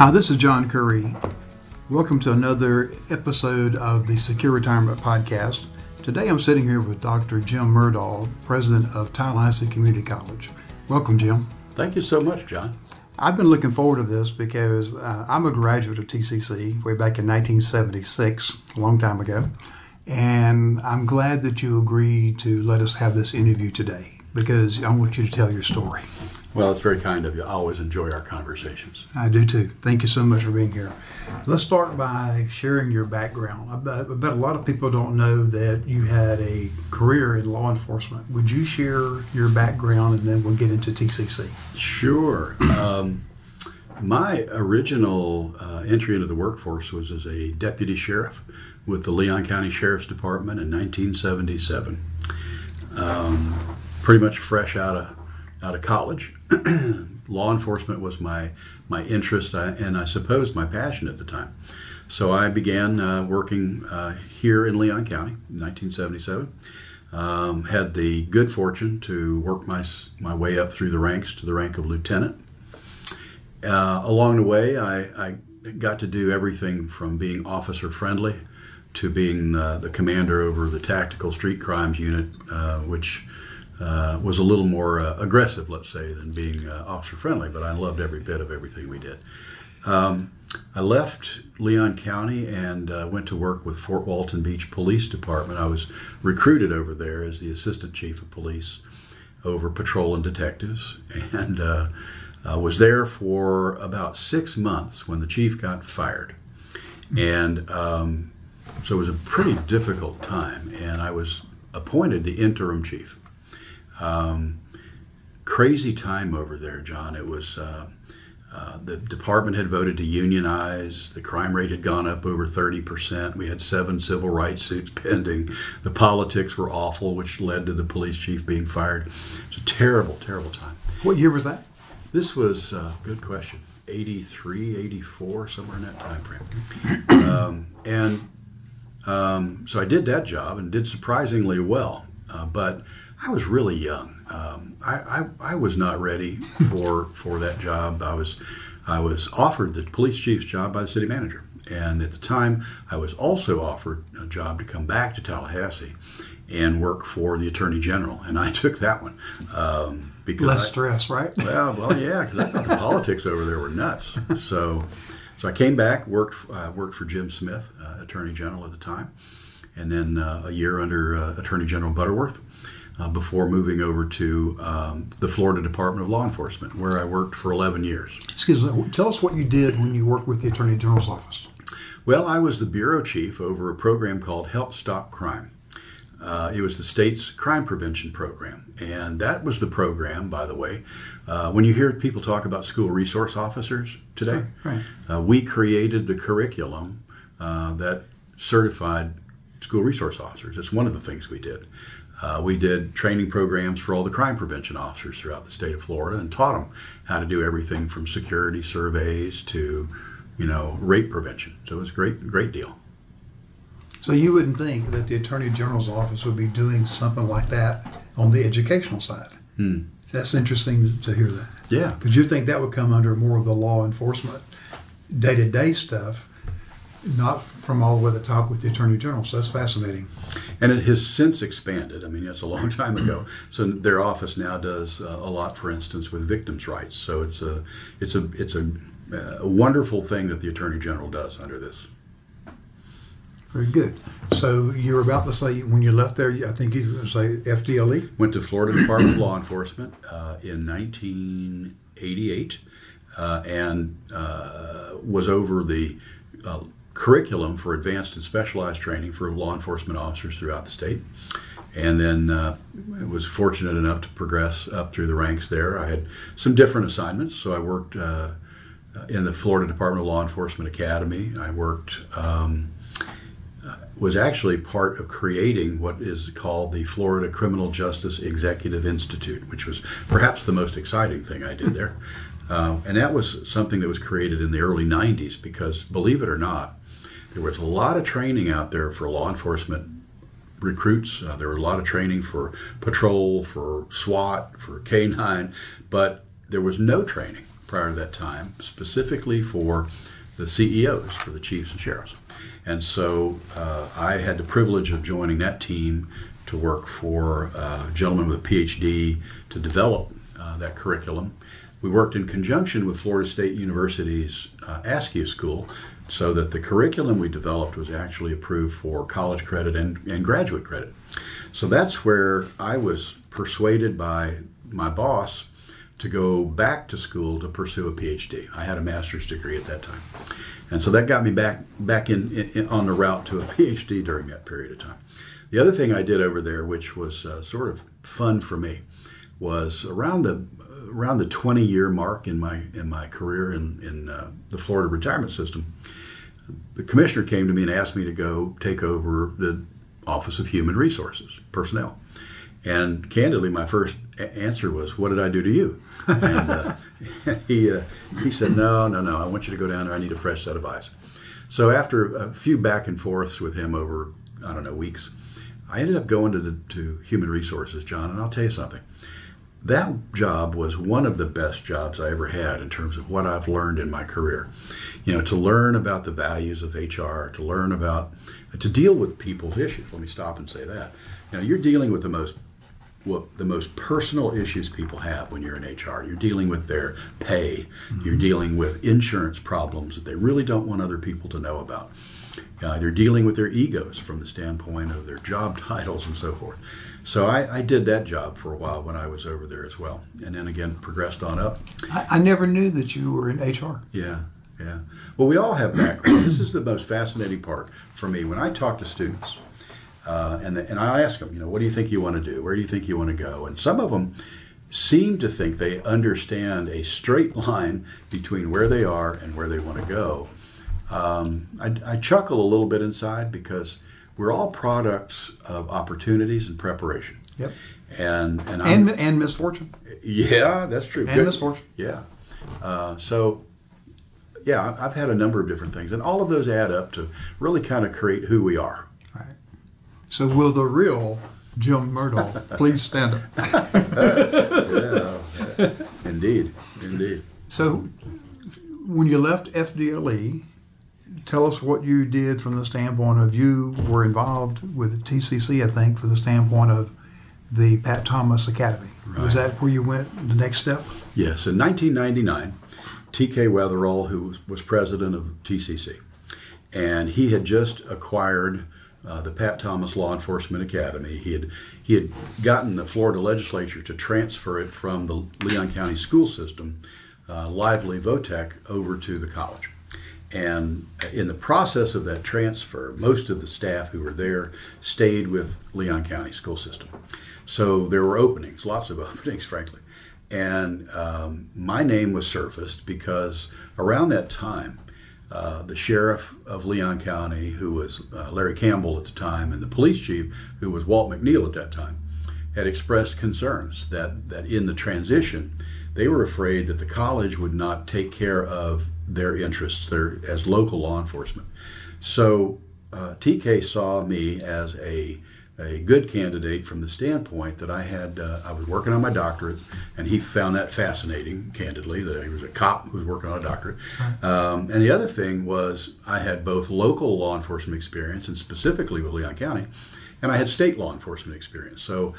Hi, this is John Curry. Welcome to another episode of the Secure Retirement Podcast. Today I'm sitting here with Dr. Jim Murdaugh, president of Tallahassee Community College. Welcome, Jim. Thank you so much, John. I've been looking forward to this because uh, I'm a graduate of TCC way back in 1976, a long time ago. And I'm glad that you agreed to let us have this interview today because I want you to tell your story. Well, it's very kind of you. I always enjoy our conversations. I do too. Thank you so much for being here. Let's start by sharing your background. I bet, I bet a lot of people don't know that you had a career in law enforcement. Would you share your background and then we'll get into TCC? Sure. Um, my original uh, entry into the workforce was as a deputy sheriff with the Leon County Sheriff's Department in 1977. Um, pretty much fresh out of out of college. Law enforcement was my my interest uh, and I suppose my passion at the time. So I began uh, working uh, here in Leon County in 1977. Um, had the good fortune to work my my way up through the ranks to the rank of lieutenant. Uh, along the way, I, I, got to do everything from being officer friendly to being uh, the commander over the tactical street crimes unit, uh, which uh, was a little more uh, aggressive, let's say, than being uh, officer friendly, but I loved every bit of everything we did. Um, I left Leon County and uh, went to work with Fort Walton Beach Police Department. I was recruited over there as the assistant chief of police over patrol and detectives, and uh, was there for about six months when the chief got fired. And um, so it was a pretty difficult time, and I was appointed the interim chief. Um, crazy time over there, John. It was uh, uh, the department had voted to unionize. The crime rate had gone up over 30%. We had seven civil rights suits pending. The politics were awful, which led to the police chief being fired. It's a terrible, terrible time. What year was that? This was a uh, good question. 83, 84, somewhere in that time frame. Um, and um, so I did that job and did surprisingly well. Uh, but I was really young. Um, I, I, I, was not ready for for that job. I was I was offered the police chief's job by the city manager, and at the time I was also offered a job to come back to Tallahassee and work for the attorney general, and I took that one. Um, because less I, stress, right? Well, well, yeah, because I thought the politics over there were nuts. So, so I came back, worked uh, worked for Jim Smith, uh, attorney general at the time, and then uh, a year under uh, Attorney General Butterworth uh, before moving over to um, the Florida Department of Law Enforcement, where I worked for 11 years. Excuse me, tell us what you did when you worked with the Attorney General's office. Well, I was the bureau chief over a program called Help Stop Crime. Uh, it was the state's crime prevention program. And that was the program, by the way. Uh, when you hear people talk about school resource officers today, right, right. Uh, we created the curriculum uh, that certified school resource officers. It's one of the things we did. Uh, we did training programs for all the crime prevention officers throughout the state of Florida and taught them how to do everything from security surveys to, you know, rape prevention. So it was a great, great deal. So you wouldn't think that the Attorney General's office would be doing something like that on the educational side. Hmm. That's interesting to hear that. Yeah. Because you think that would come under more of the law enforcement day to day stuff not from all the way to the top with the attorney general. So that's fascinating. And it has since expanded. I mean, it's a long time ago. So their office now does uh, a lot, for instance, with victims' rights. So it's a it's a it's a, a wonderful thing that the attorney general does under this. Very good. So you're about to say when you left there, I think you say FDLE. Went to Florida Department of Law Enforcement uh, in 1988, uh, and uh, was over the uh, curriculum for advanced and specialized training for law enforcement officers throughout the state. And then uh, was fortunate enough to progress up through the ranks there. I had some different assignments. So I worked uh, in the Florida Department of Law Enforcement Academy. I worked, um, was actually part of creating what is called the Florida Criminal Justice Executive Institute, which was perhaps the most exciting thing I did there. Uh, and that was something that was created in the early 90s because, believe it or not, there was a lot of training out there for law enforcement recruits. Uh, there was a lot of training for patrol, for SWAT, for K9, but there was no training prior to that time, specifically for the CEOs, for the chiefs and sheriffs. And so uh, I had the privilege of joining that team to work for uh, a gentleman with a PhD to develop uh, that curriculum. We worked in conjunction with Florida State University's uh, Askew School so that the curriculum we developed was actually approved for college credit and, and graduate credit. So that's where I was persuaded by my boss to go back to school to pursue a PhD. I had a master's degree at that time. And so that got me back back in, in on the route to a PhD during that period of time. The other thing I did over there, which was uh, sort of fun for me, was around the around the 20 year mark in my in my career in in uh, the Florida retirement system. The commissioner came to me and asked me to go take over the Office of Human Resources personnel. And candidly, my first a- answer was, "What did I do to you?" And uh, he uh, he said, "No, no, no. I want you to go down there. I need a fresh set of eyes." So after a few back and forths with him over I don't know weeks, I ended up going to the, to Human Resources, John. And I'll tell you something. That job was one of the best jobs I ever had in terms of what I've learned in my career. You know, to learn about the values of HR, to learn about, to deal with people's issues. Let me stop and say that. Now, you're dealing with the most well, the most personal issues people have when you're in HR. You're dealing with their pay. Mm-hmm. You're dealing with insurance problems that they really don't want other people to know about. Uh, they're dealing with their egos from the standpoint of their job titles and so forth. So I, I, did that job for a while when I was over there as well, and then again progressed on up. I, I never knew that you were in HR. Yeah, yeah. Well, we all have backgrounds. this is the most fascinating part for me when I talk to students uh, and, the, and I ask them, you know, what do you think you want to do? Where do you think you want to go? And some of them seem to think they understand a straight line between where they are and where they want to go. Um, I, I, chuckle a little bit inside because we're all products of opportunities and preparation. Yep. And and and, and misfortune. Yeah, that's true. And Good. misfortune. Yeah. Uh, so yeah, I've had a number of different things, and all of those add up to really kind of create who we are. So will the real Jim Murdaugh please stand up? yeah, yeah, indeed, indeed. So when you left FDLE, tell us what you did from the standpoint of you were involved with TCC, I think, from the standpoint of the Pat Thomas Academy. Right. Was that where you went the next step? Yes, in 1999, T.K. Wetherell, who was president of TCC, and he had just acquired uh, the Pat Thomas Law Enforcement Academy. He had he had gotten the Florida legislature to transfer it from the Leon County school system, uh, Lively Votech, over to the college. And in the process of that transfer, most of the staff who were there stayed with Leon County school system. So there were openings, lots of openings, frankly. And um, my name was surfaced because around that time, uh, the sheriff of Leon County, who was uh, Larry Campbell at the time, and the police chief, who was Walt McNeil at that time, had expressed concerns that, that in the transition, they were afraid that the college would not take care of their interests their, as local law enforcement. So uh, TK saw me as a a good candidate from the standpoint that I had uh, I was working on my doctorate, and he found that fascinating. Candidly, that he was a cop who was working on a doctorate. Um, and the other thing was I had both local law enforcement experience, and specifically with Leon County, and I had state law enforcement experience. So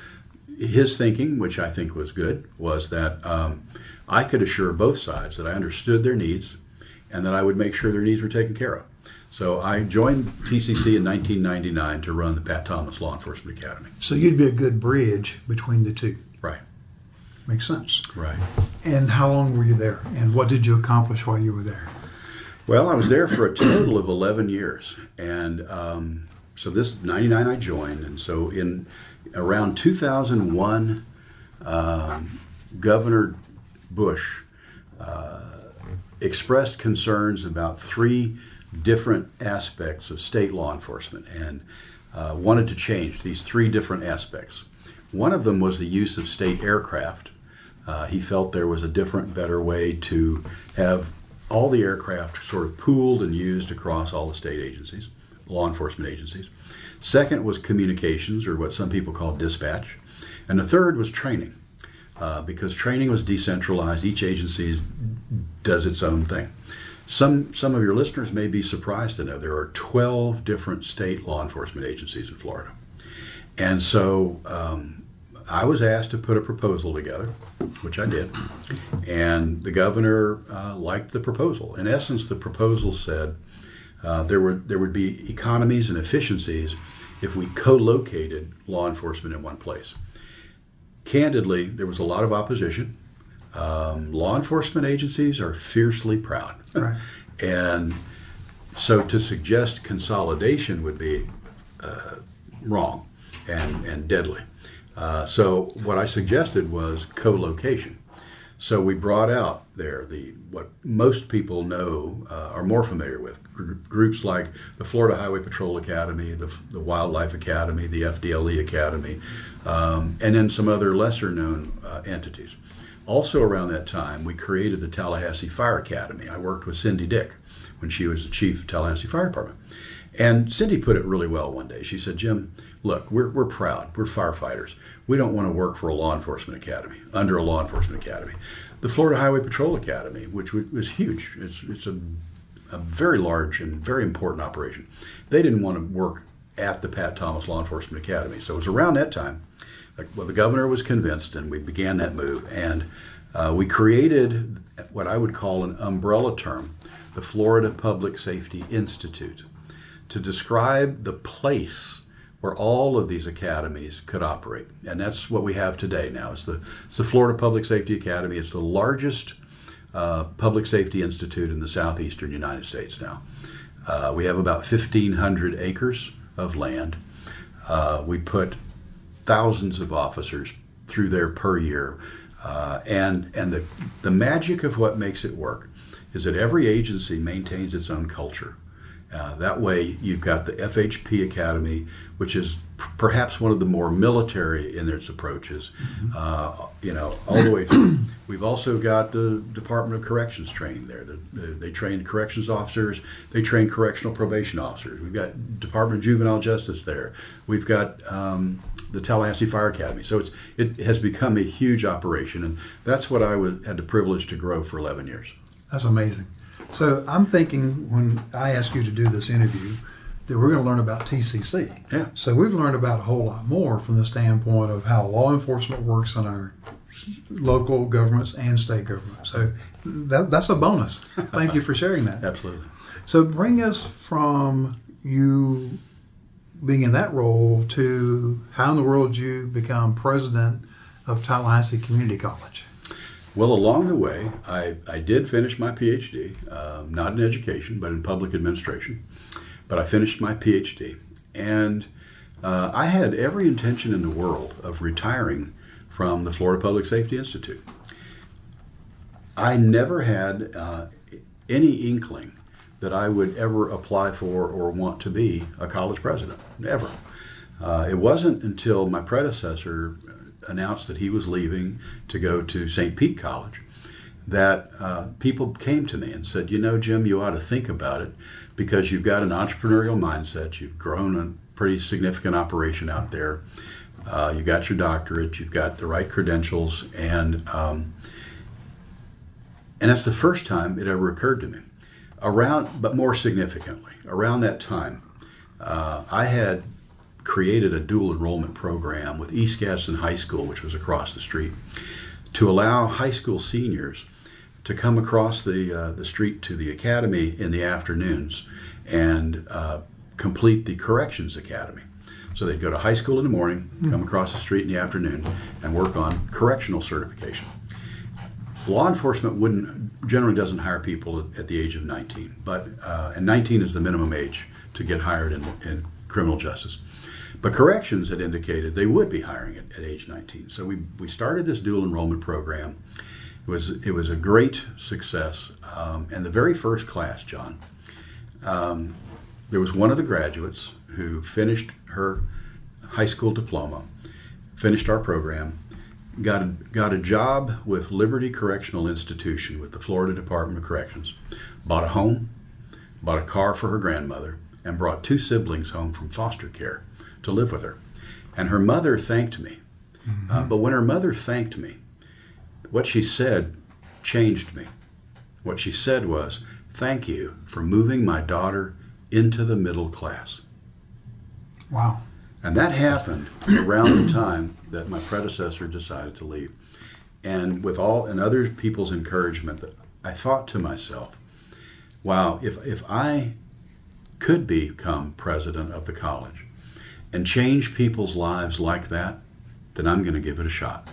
his thinking, which I think was good, was that um, I could assure both sides that I understood their needs, and that I would make sure their needs were taken care of. So I joined TCC in 1999 to run the Pat Thomas Law Enforcement Academy. So you'd be a good bridge between the two. Right. Makes sense. Right. And how long were you there? And what did you accomplish while you were there? Well, I was there for a total of 11 years. And um, so this 99 I joined. And so in around 2001, um, Governor Bush uh, expressed concerns about three different aspects of state law enforcement and uh, wanted to change these three different aspects. One of them was the use of state aircraft. Uh, he felt there was a different, better way to have all the aircraft sort of pooled and used across all the state agencies, law enforcement agencies. Second was communications, or what some people call dispatch. And the third was training. uh, because training was decentralized. Each agency does its own thing. Some, some of your listeners may be surprised to know there are 12 different state law enforcement agencies in Florida. And so um, I was asked to put a proposal together, which I did. And the governor uh, liked the proposal. In essence, the proposal said uh, there, were, there would be economies and efficiencies if we co located law enforcement in one place. Candidly, there was a lot of opposition. Um, law enforcement agencies are fiercely proud. Right. and so to suggest consolidation would be uh, wrong and, and deadly. Uh, so what I suggested was co-location. So we brought out there the what most people know uh, are more familiar with Gr- groups like the Florida Highway Patrol Academy, the, the Wildlife Academy, the FDLE Academy, um, and then some other lesser known uh, entities. Also around that time, we created the Tallahassee Fire Academy. I worked with Cindy Dick when she was the chief of Tallahassee Fire Department. And Cindy put it really well one day. She said, Jim, look, we're, we're proud. We're firefighters. We don't want to work for a law enforcement academy, under a law enforcement academy. The Florida Highway Patrol Academy, which was huge, it's, it's a, a very large and very important operation. They didn't want to work at the Pat Thomas Law Enforcement Academy. So it was around that time well, the governor was convinced, and we began that move. And uh, we created what I would call an umbrella term, the Florida Public Safety Institute, to describe the place where all of these academies could operate. And that's what we have today now. It's the, it's the Florida Public Safety Academy. It's the largest uh, public safety institute in the southeastern United States now. Uh, we have about 1,500 acres of land. Uh, we put thousands of officers through there per year. Uh, and and the, the magic of what makes it work is that every agency maintains its own culture. Uh, that way, you've got the FHP Academy, which is p- perhaps one of the more military in its approaches, mm-hmm. uh, you know, all the way through. We've also got the Department of Corrections training there. The, the, they train corrections officers, they train correctional probation officers. We've got Department of Juvenile Justice there. We've got um, the Tallahassee Fire Academy. So it's it has become a huge operation, and that's what I was, had the privilege to grow for 11 years. That's amazing. So I'm thinking when I ask you to do this interview that we're going to learn about TCC. Yeah. So we've learned about a whole lot more from the standpoint of how law enforcement works in our local governments and state governments. So that, that's a bonus. Thank you for sharing that. Absolutely. So bring us from you being in that role to how in the world you become president of Tallahassee Community College? Well, along the way, I, I did finish my PhD, um, not in education, but in public administration. But I finished my PhD. And uh, I had every intention in the world of retiring from the Florida Public Safety Institute. I never had uh, any inkling that I would ever apply for or want to be a college president. Never. Uh, it wasn't until my predecessor announced that he was leaving to go to St. Pete College that uh, people came to me and said, You know, Jim, you ought to think about it because you've got an entrepreneurial mindset. You've grown a pretty significant operation out there. Uh, you got your doctorate, you've got the right credentials, and um, and that's the first time it ever occurred to me around, but more significantly, around that time, uh, I had created a dual enrollment program with East Gadsden High School, which was across the street, to allow high school seniors to come across the uh, the street to the academy in the afternoons and uh, complete the corrections academy. So they'd go to high school in the morning, come across the street in the afternoon, and work on correctional certification law enforcement wouldn't generally doesn't hire people at, the age of 19, but uh, and 19 is the minimum age to get hired in, in criminal justice. But corrections had indicated they would be hiring at, at age 19. So we, we started this dual enrollment program. It was it was a great success. Um, and the very first class, John, um, there was one of the graduates who finished her high school diploma, finished our program, got a, got a job with Liberty Correctional Institution with the Florida Department of Corrections, bought a home, bought a car for her grandmother, and brought two siblings home from foster care to live with her. And her mother thanked me. Mm-hmm. Uh, but when her mother thanked me, what she said changed me. What she said was, Thank you for moving my daughter into the middle class. Wow. And that happened around the time that my predecessor decided to leave. And with all and other people's encouragement, I thought to myself, wow, if, if I could become president of the college and change people's lives like that, then I'm going to give it a shot.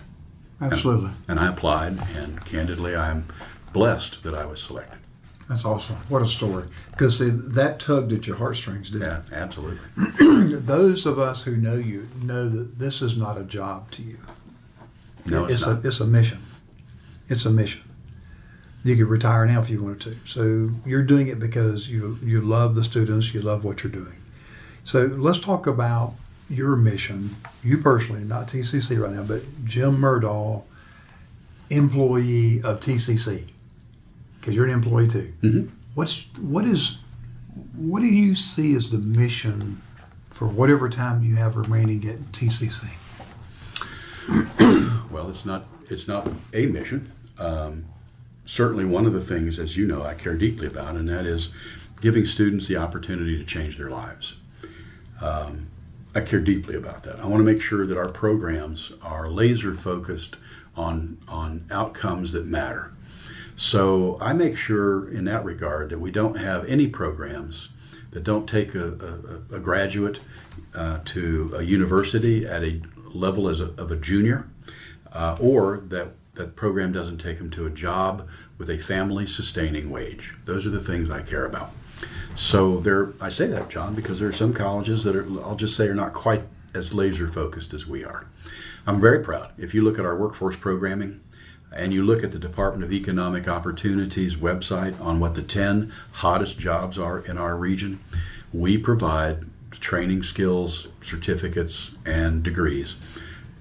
Absolutely. And, and I applied, and candidly, I'm blessed that I was selected. That's awesome. What a story. Because see, that tugged at your heartstrings, didn't Yeah, absolutely. Those of us who know you know that this is not a job to you. No, it's, a not. it's a mission. It's a mission. You could retire now if you wanted to. So you're doing it because you you love the students, you love what you're doing. So let's talk about your mission. You personally, not TCC right now, but Jim Murdaugh, employee of TCC, because you're an employee too. Mhm. What's what is what do you see as the mission for whatever time you have remaining at TCC? Well, it's not it's not a mission. Um, certainly, one of the things, as you know, I care deeply about, and that is giving students the opportunity to change their lives. Um, I care deeply about that. I want to make sure that our programs are laser focused on on outcomes that matter. So I make sure in that regard that we don't have any programs that don't take a, a, a graduate uh, to a university at a level as a, of a junior, uh, or that that program doesn't take them to a job with a family sustaining wage. Those are the things I care about. So there, I say that, John, because there are some colleges that are, I'll just say, are not quite as laser focused as we are. I'm very proud. If you look at our workforce programming, and you look at the Department of Economic Opportunities website on what the 10 hottest jobs are in our region, we provide training skills, certificates, and degrees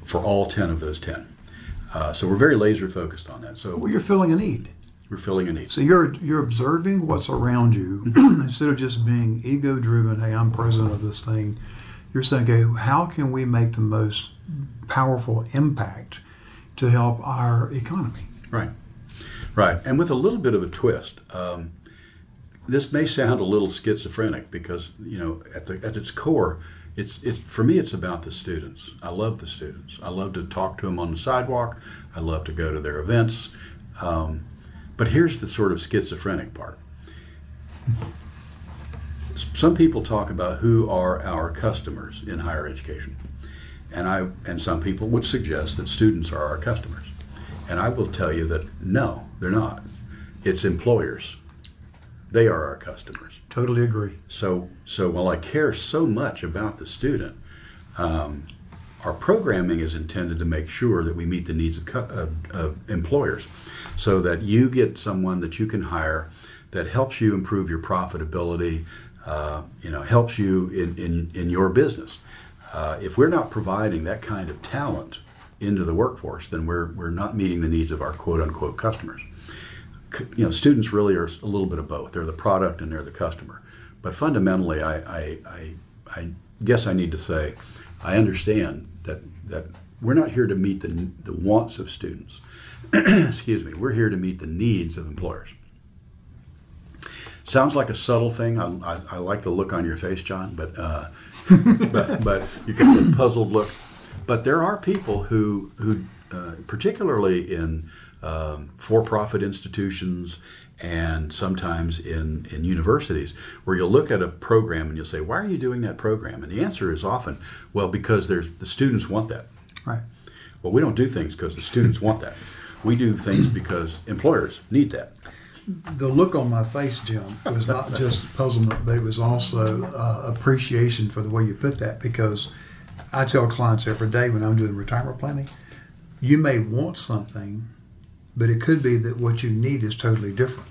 for all 10 of those 10. Uh, so we're very laser focused on that. So Well, you're filling a need. We're filling a need. So you're you're observing what's around you instead of just being ego driven. Hey, I'm president of this thing. You're saying, okay, how can we make the most powerful impact to help our economy? Right, right. And with a little bit of a twist, um, this may sound a little schizophrenic because you know at the at its core, it's it's for me it's about the students. I love the students. I love to talk to them on the sidewalk. I love to go to their events. Um, but here's the sort of schizophrenic part. Some people talk about who are our customers in higher education. And I and some people would suggest that students are our customers. And I will tell you that no, they're not. It's employers. They are our customers. Totally agree. So, so while I care so much about the student, um, our programming is intended to make sure that we meet the needs of, cu- of, of employers, so that you get someone that you can hire that helps you improve your profitability, uh, you know, helps you in, in, in your business. Uh, if we're not providing that kind of talent into the workforce, then we're, we're not meeting the needs of our quote unquote customers c- you know, students really are a little bit of both. They're the product and they're the customer. But fundamentally, I, I, I, I guess I need to say, I understand that, that we're not here to meet the, the wants of students. Excuse me. We're here to meet the needs of employers. Sounds like a subtle thing. I, I, I like the look on your face, John, but, uh, but, but you get the puzzled look. But there are people who, who uh, particularly in um, for-profit institutions and sometimes in, in universities, where you'll look at a program and you'll say, "Why are you doing that program?" And the answer is often, "Well, because there's the students want that." Right. Well, we don't do things because the students want that. We do things because employers need that. The look on my face, Jim, was not just puzzlement, but it was also uh, appreciation for the way you put that. Because I tell clients every day when I'm doing retirement planning, you may want something, but it could be that what you need is totally different.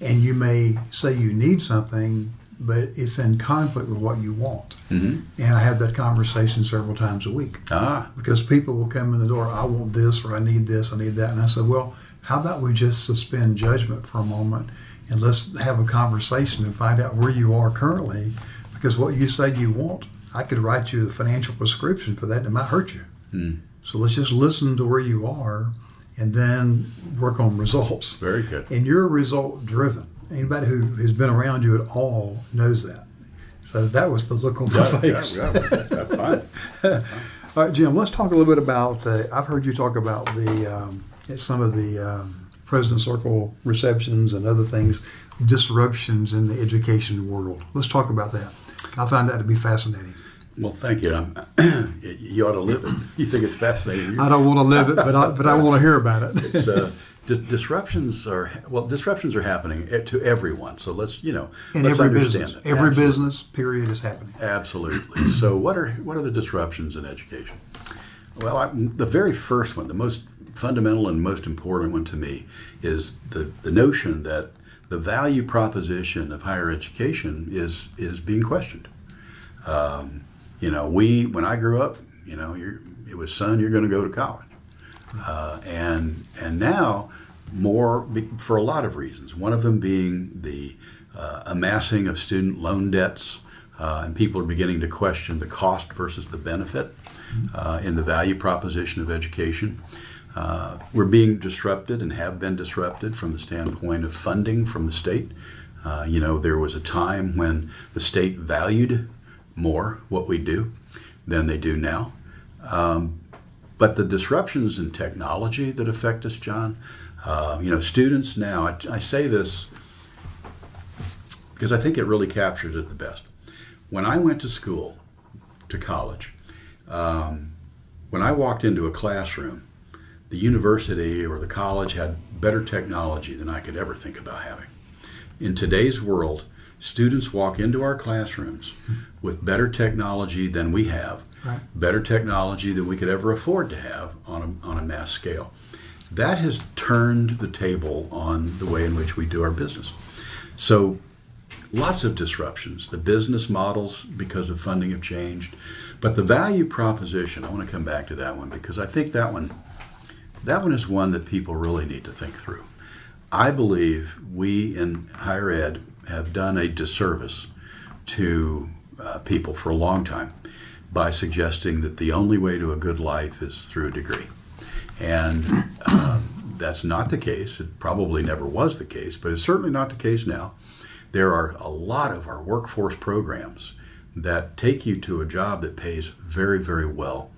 And you may say you need something, but it's in conflict with what you want. Mm-hmm. And I have that conversation several times a week Ah, because people will come in the door, I want this or I need this, I need that. And I said, well, how about we just suspend judgment for a moment and let's have a conversation and find out where you are currently because what you say you want, I could write you a financial prescription for that and it might hurt you. Hmm. So let's just listen to where you are and then work on results. Very good. And you're result driven. Anybody who has been around you at all knows that. So that was the look on my face. Yeah, yeah, that's fine. All right, Jim, let's talk a little bit about. Uh, I've heard you talk about the um, some of the um, President Circle receptions and other things, disruptions in the education world. Let's talk about that. I find that to be fascinating. Well, thank you. You ought to live it. You think it's fascinating. I don't want to live it, but I, but I want to hear about it. It's, uh, dis- disruptions are well, disruptions are happening e- to everyone. So let's you know in let's every understand business, it. every Absolutely. business period is happening. Absolutely. So, what are what are the disruptions in education? Well, I, the very first one, the most fundamental and most important one to me, is the, the notion that the value proposition of higher education is is being questioned. Um, you know, we when I grew up, you know, it was son, you're going to go to college, uh, and and now more for a lot of reasons. One of them being the uh, amassing of student loan debts, uh, and people are beginning to question the cost versus the benefit uh, in the value proposition of education. Uh, we're being disrupted and have been disrupted from the standpoint of funding from the state. Uh, you know, there was a time when the state valued more what we do than they do now. Um, but the disruptions in technology that affect us, John, uh, you know, students now, I, I say this because I think it really captures it the best. When I went to school, to college, um, when I walked into a classroom, the university or the college had better technology than I could ever think about having. In today's world, students walk into our classrooms with better technology than we have, Right. better technology than we could ever afford to have on a, on a mass scale. That has turned the table on the way in which we do our business. So, lots of disruptions. The business models, because of funding, have changed. But the value proposition, I want to come back to that one because I think that one, that one is one that people really need to think through. I believe we in higher ed have done a disservice to uh, people for a long time by suggesting that the only way to a good life is through a degree. And um, that's not the case. It probably never was the case, but it's certainly not the case now. There are a lot of our workforce programs that take you to a job that pays very, very well,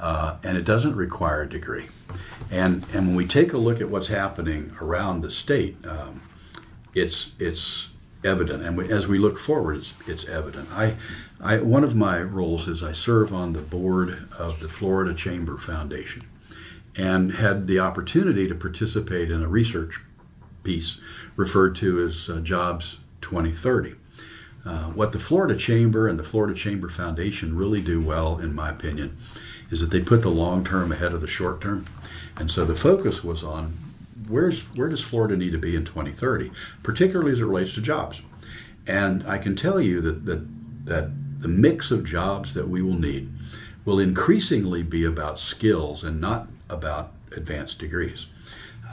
uh, and it doesn't require a degree. And and when we take a look at what's happening around the state, um, it's it's evident, and as we look forward, it's, it's evident. I, I one of my roles is I serve on the board of the Florida Chamber Foundation, and had the opportunity to participate in a research piece referred to as uh, Jobs 2030. Uh, what the Florida Chamber and the Florida Chamber Foundation really do well, in my opinion, is that they put the long term ahead of the short term. And so the focus was on where's where does Florida need to be in 2030, particularly as it relates to jobs. And I can tell you that that, that the mix of jobs that we will need will increasingly be about skills and not about advanced degrees.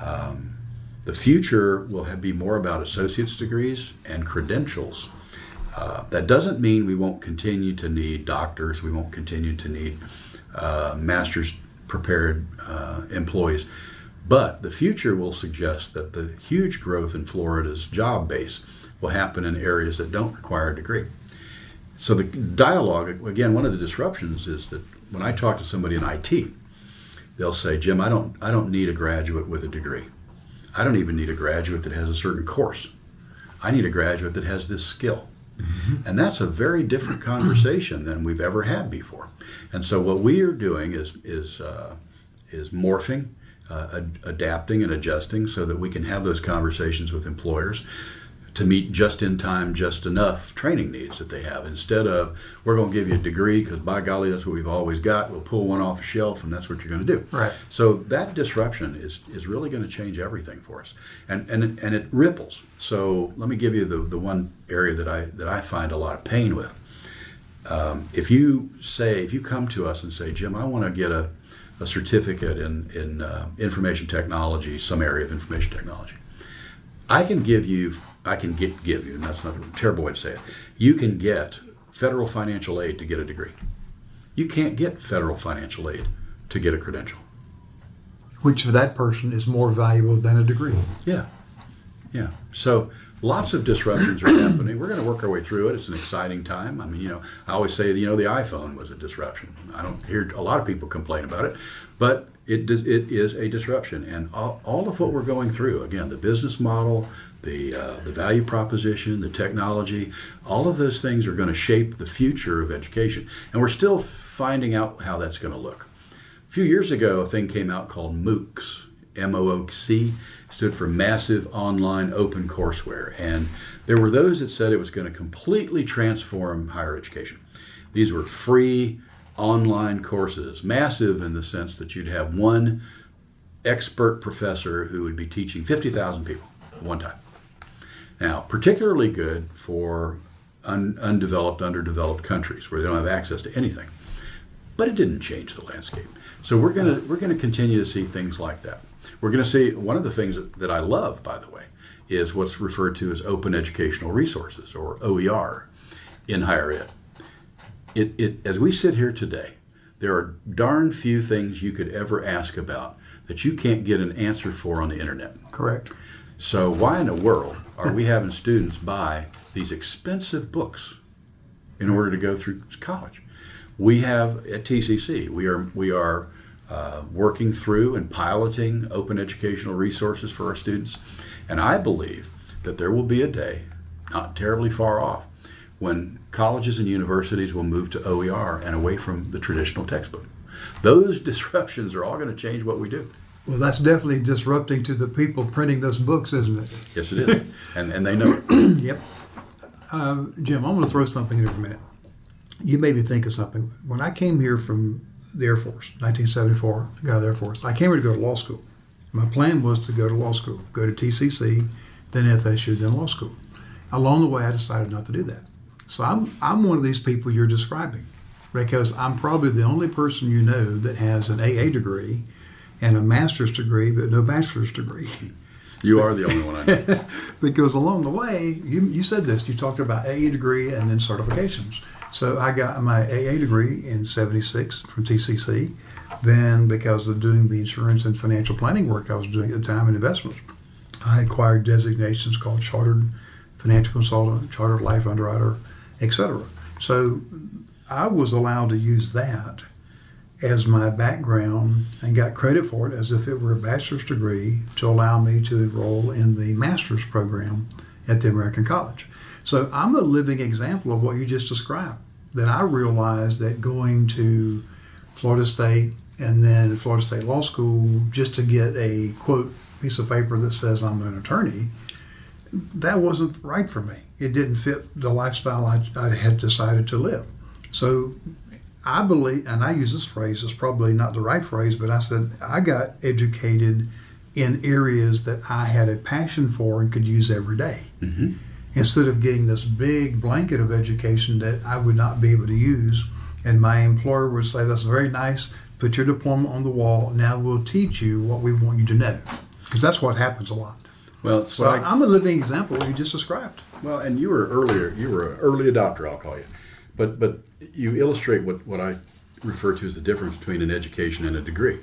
Um, the future will have, be more about associate's degrees and credentials. Uh, that doesn't mean we won't continue to need doctors, we won't continue to need uh, master's prepared uh, employees. But the future will suggest that the huge growth in Florida's job base will happen in areas that don't require a degree. So the dialogue, again, one of the disruptions is that when I talk to somebody in IT, they'll say, Jim, I don't, I don't need a graduate with a degree. I don't even need a graduate that has a certain course. I need a graduate that has this skill. Mm-hmm. And that's a very different conversation than we've ever had before. And so what we are doing is is uh, is morphing, uh, ad- adapting, and adjusting so that we can have those conversations with employers to meet just in time, just enough training needs that they have. Instead of we're going to give you a degree because by golly that's what we've always got. We'll pull one off a shelf and that's what you're going to do. Right. So that disruption is is really going to change everything for us, and and it, and it ripples. So let me give you the the one area that I that I find a lot of pain with. Um, if you say if you come to us and say, Jim, I want to get a, a certificate in in uh, information technology, some area of information technology, I can give you I can get give you, and that's not a terrible way to say it. You can get federal financial aid to get a degree. You can't get federal financial aid to get a credential. which for that person is more valuable than a degree. Yeah, yeah. So lots of disruptions are happening. We're going to work our way through it. It's an exciting time. I mean, you know, I always say, you know, the iPhone was a disruption. I don't hear a lot of people complain about it, but it it is a disruption, and all, of what we're going through again, the business model, the uh, the value proposition, the technology, all of those things are going to shape the future of education, and we're still finding out how that's going to look. A few years ago, a thing came out called MOOCs, M-O-O-C, stood for Massive Online Open Courseware, and there were those that said it was going to completely transform higher education. These were free online courses, massive in the sense that you'd have one expert professor who would be teaching 50,000 people one time. Now, particularly good for un- undeveloped, underdeveloped countries where they don't have access to anything. But it didn't change the landscape. So we're going to we're going to continue to see things like that. We're going to see one of the things that, I love, by the way, is what's referred to as open educational resources or OER in higher ed it, it, as we sit here today, there are darn few things you could ever ask about that you can't get an answer for on the internet. Correct. So why in the world are we having students buy these expensive books in order to go through college? We have at TCC, we are we are uh, working through and piloting open educational resources for our students, and I believe that there will be a day, not terribly far off, when colleges and universities will move to OER and away from the traditional textbook. Those disruptions are all going to change what we do. Well, that's definitely disrupting to the people printing those books, isn't it? Yes, it is. and, and they know it. yep. Uh, Jim, I'm going to throw something in here for a minute. You made me think of something. When I came here from the Air Force, 1974, got out of the Air Force, I came here to go to law school. My plan was to go to law school, go to TCC, then FSU, then law school. Along the way, I decided not to do that. So I'm I'm one of these people you're describing because I'm probably the only person you know that has an AA degree and a master's degree, but no bachelor's degree. You are the only one I know. because along the way, you, you said this, you talked about AA degree and then certifications. So I got my AA degree in 76 from TCC. Then, because of doing the insurance and financial planning work I was doing at the time in investments, I acquired designations called Chartered Financial Consultant, Chartered Life Underwriter, etc. So I was allowed to use that as my background and got credit for it as if it were a bachelor's degree to allow me to enroll in the master's program at the American College. So I'm a living example of what you just described. That I realized that going to Florida State and then Florida State Law School just to get a quote piece of paper that says I'm an attorney, that wasn't right for me it didn't fit the lifestyle I, I had decided to live. So I believe, and I use this phrase, it's probably not the right phrase, but I said I got educated in areas that I had a passion for and could use every day. Mm-hmm. Instead of getting this big blanket of education that I would not be able to use, and my employer would say, That's very nice, put your diploma on the wall, now we'll teach you what we want you to know. Because that's what happens a lot. Well, so I, am a living example of what you just described. Well, and you were earlier, you were an early adopter, I'll call you. But but you illustrate what, what I refer to as the difference between an education and a degree.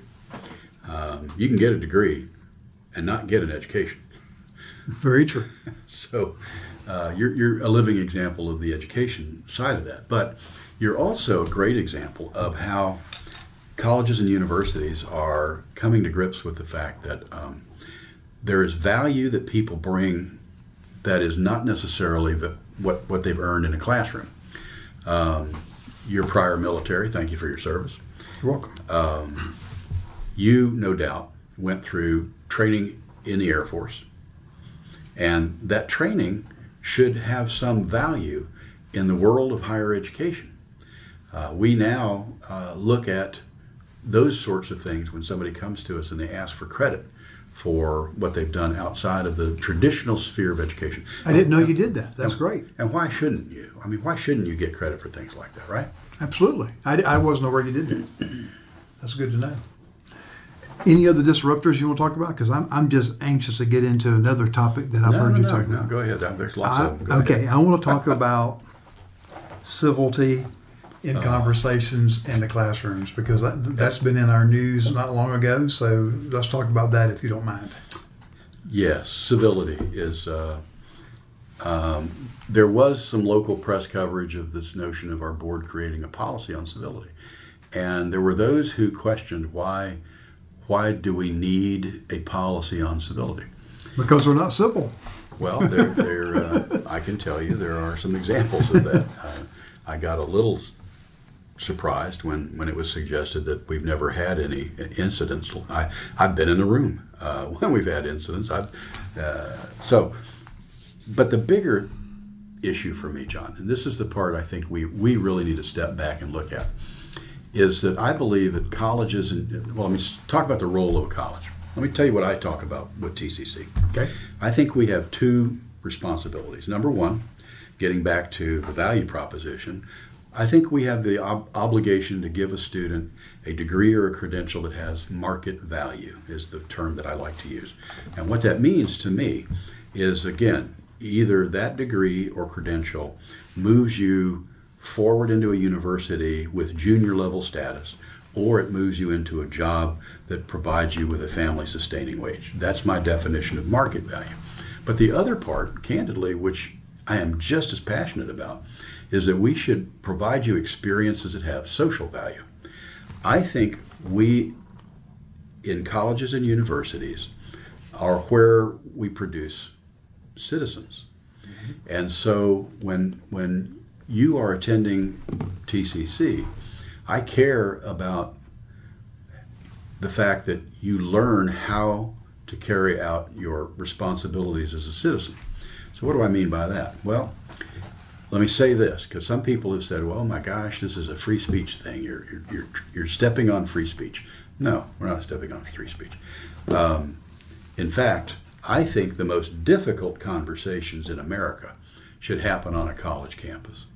Um, you can get a degree and not get an education. Very true. so uh, you're, you're a living example of the education side of that. But you're also a great example of how colleges and universities are coming to grips with the fact that um, there is value that people bring that is not necessarily the, what, what they've earned in a classroom. Um, your prior military, thank you for your service. You're welcome. Um, you, no doubt, went through training in the Air Force, and that training should have some value in the world of higher education. Uh, we now uh, look at those sorts of things when somebody comes to us and they ask for credit for what they've done outside of the traditional sphere of education. I didn't know you did that. That's and, great. And why shouldn't you? I mean, why shouldn't you get credit for things like that, right? Absolutely. I, I wasn't aware you did that. That's good to know. Any other disruptors you want to talk about? Because I'm, I'm just anxious to get into another topic that I've no, heard no, you no, talk about. Go ahead. There's lots I, of them. Go okay, ahead. I want to talk about civility in uh, conversations in the classrooms because that, that's been in our news not long ago. So let's talk about that if you don't mind. Yes, civility is. Uh, um, there was some local press coverage of this notion of our board creating a policy on civility, and there were those who questioned why. Why do we need a policy on civility? Because we're not civil. Well, there, there, uh, I can tell you there are some examples of that. Uh, I got a little surprised when, when it was suggested that we've never had any incidents. I, I've been in the room uh, when we've had incidents. I've, uh, so, but the bigger issue for me, John, and this is the part I think we, we really need to step back and look at, is that I believe that colleges, and well, let me talk about the role of a college. Let me tell you what I talk about with TCC. Okay. I think we have two responsibilities. Number one, getting back to the value proposition, I think we have the ob- obligation to give a student a degree or a credential that has market value, is the term that I like to use. And what that means to me is, again, either that degree or credential moves you forward into a university with junior level status or it moves you into a job that provides you with a family sustaining wage. That's my definition of market value. But the other part, candidly, which I am just as passionate about, is that we should provide you experiences that have social value. I think we, in colleges and universities, are where we produce citizens. Mm-hmm. And so when, when you are attending TCC, I care about the fact that you learn how to carry out your responsibilities as a citizen. So, what do I mean by that? Well, let me say this, because some people have said, well, my gosh, this is a free speech thing. You're, you're, you're, you're stepping on free speech. No, we're not stepping on free speech. Um, in fact, I think the most difficult conversations in America should happen on a college campus.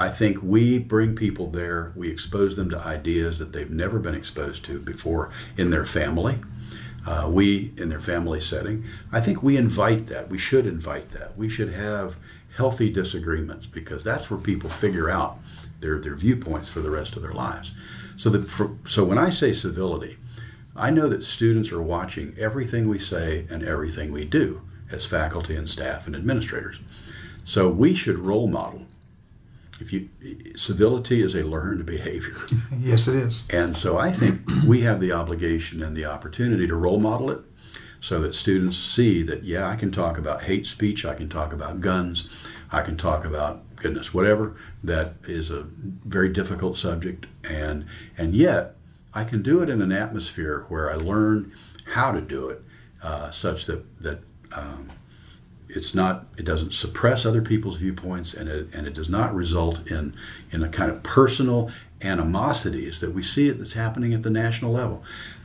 I think we bring people there, we expose them to ideas that they've never been exposed to before in their family. Uh, we, in their family setting, I think we invite that. We should invite that. We should have healthy disagreements because that's where people figure out their, their viewpoints for the rest of their lives. So, that for, so when I say civility, I know that students are watching everything we say and everything we do as faculty and staff and administrators. So we should role model if you civility is a learned behavior. yes, it is. And so I think we have the obligation and the opportunity to role model it so that students see that yeah, I can talk about hate speech, I can talk about guns, I can talk about goodness whatever that is a very difficult subject and and yet I can do it in an atmosphere where I learn how to do it uh, such that that um, it's not it doesn't suppress other people's viewpoints and it, and it does not result in in a kind of personal animosities that we see it that's happening at the national level.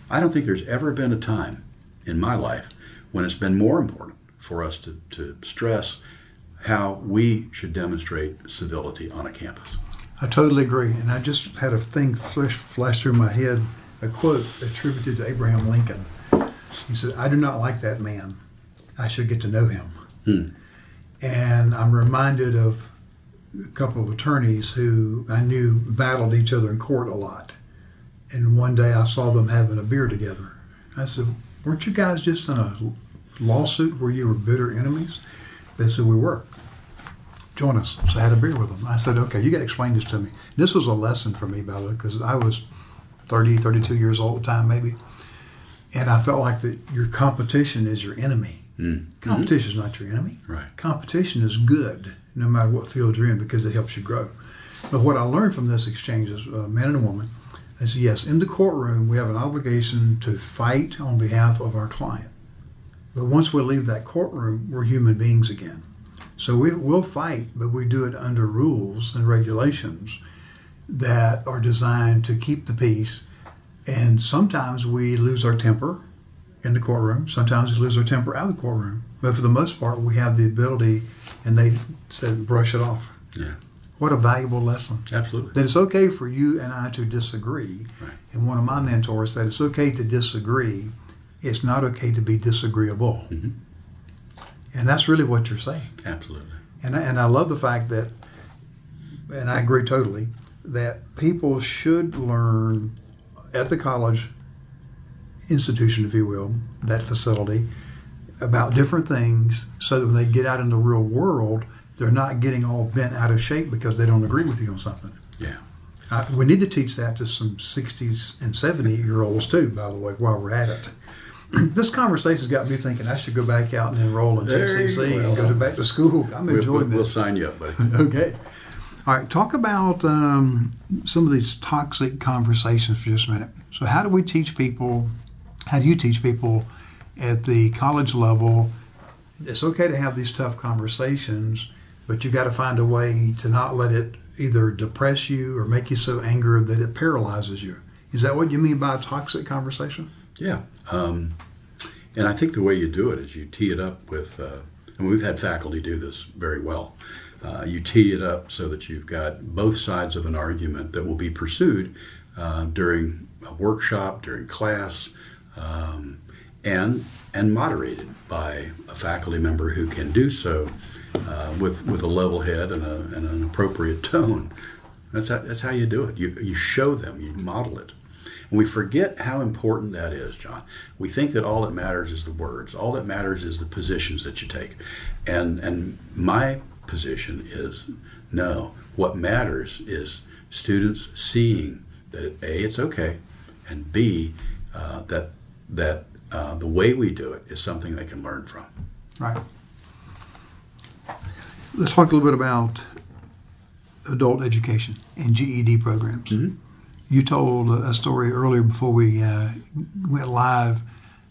I don't think there's ever been a time in my life when it's been more important for us to, to stress how we should demonstrate civility on a campus. I totally agree and i just had a thing flash, flash through my head a quote attributed to abraham lincoln. He said i do not like that man. I should get to know him Hmm. And I'm reminded of a couple of attorneys who I knew battled each other in court a lot. And one day I saw them having a beer together. I said, Weren't you guys just in a lawsuit where you were bitter enemies? They said, We were. Join us. So I had a beer with them. I said, Okay, you got to explain this to me. This was a lesson for me, by the way, because I was 30, 32 years old at the time, maybe. And I felt like that your competition is your enemy. Mm. Competition is not your enemy. Right. Competition is good, no matter what field you're in, because it helps you grow. But what I learned from this exchange as a man and a woman is yes, in the courtroom, we have an obligation to fight on behalf of our client. But once we leave that courtroom, we're human beings again. So we, will fight, but we do it under rules and regulations that are designed to keep the peace. And sometimes we lose our temper in the courtroom. Sometimes we lose our temper out of the courtroom. But for the most part, we have the ability, and they said, brush it off. Yeah. What a valuable lesson. Absolutely. That it's okay for you and I to disagree. Right. And one of my mentors said, it's okay to disagree. It's not okay to be disagreeable. Mm-hmm. And that's really what you're saying. Absolutely. And I, and I love the fact that, and I agree totally, that people should learn at the college institution, if you will, that facility, about different things so that when they get out in the real world, they're not getting all bent out of shape because they don't agree with you on something. Yeah. Uh, we need to teach that to some 60s and 70 year olds too, by the way, while we're at it. this conversation's got me thinking I should go back out and enroll in There TCC and go to back to school. I'm We'll, enjoying we'll, we'll sign you up, buddy. Okay. All right. Talk about um, some of these toxic conversations for just a minute. So, how do we teach people? How do you teach people at the college level? It's okay to have these tough conversations, but you've got to find a way to not let it either depress you or make you so angry that it paralyzes you. Is that what you mean by a toxic conversation? Yeah. Um, and I think the way you do it is you tee it up with, uh, and we've had faculty do this very well. Uh, you tee it up so that you've got both sides of an argument that will be pursued uh, during a workshop, during class, um, and and moderated by a faculty member who can do so uh, with with a level head and, a, and an appropriate tone. That's how, that's how you do it. You, you show them, you model it. And we forget how important that is, John. We think that all that matters is the words. All that matters is the positions that you take. And and my position is no. What matters is students seeing that a it's okay, and b uh, that that uh, the way we do it is something they can learn from. Right. Let's talk a little bit about adult education and GED programs. Mhm. You told a story earlier before we uh, went live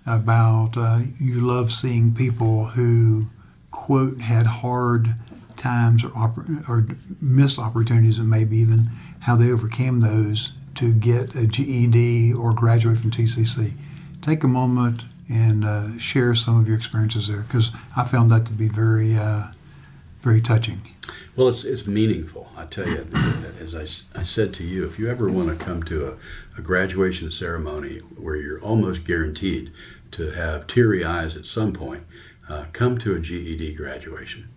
about uh, you love seeing people who quote had hard times or oppor- or missed opportunities and maybe even how they overcame those to get a GED or graduate from TCC. Take a moment and uh, share some of your experiences there because I found that to be very, uh, very touching. Well, it's, it's meaningful. I tell you, as I, I said to you, if you ever want to come to a, a graduation ceremony where you're almost guaranteed to have teary eyes at some point, uh, come to a GED graduation.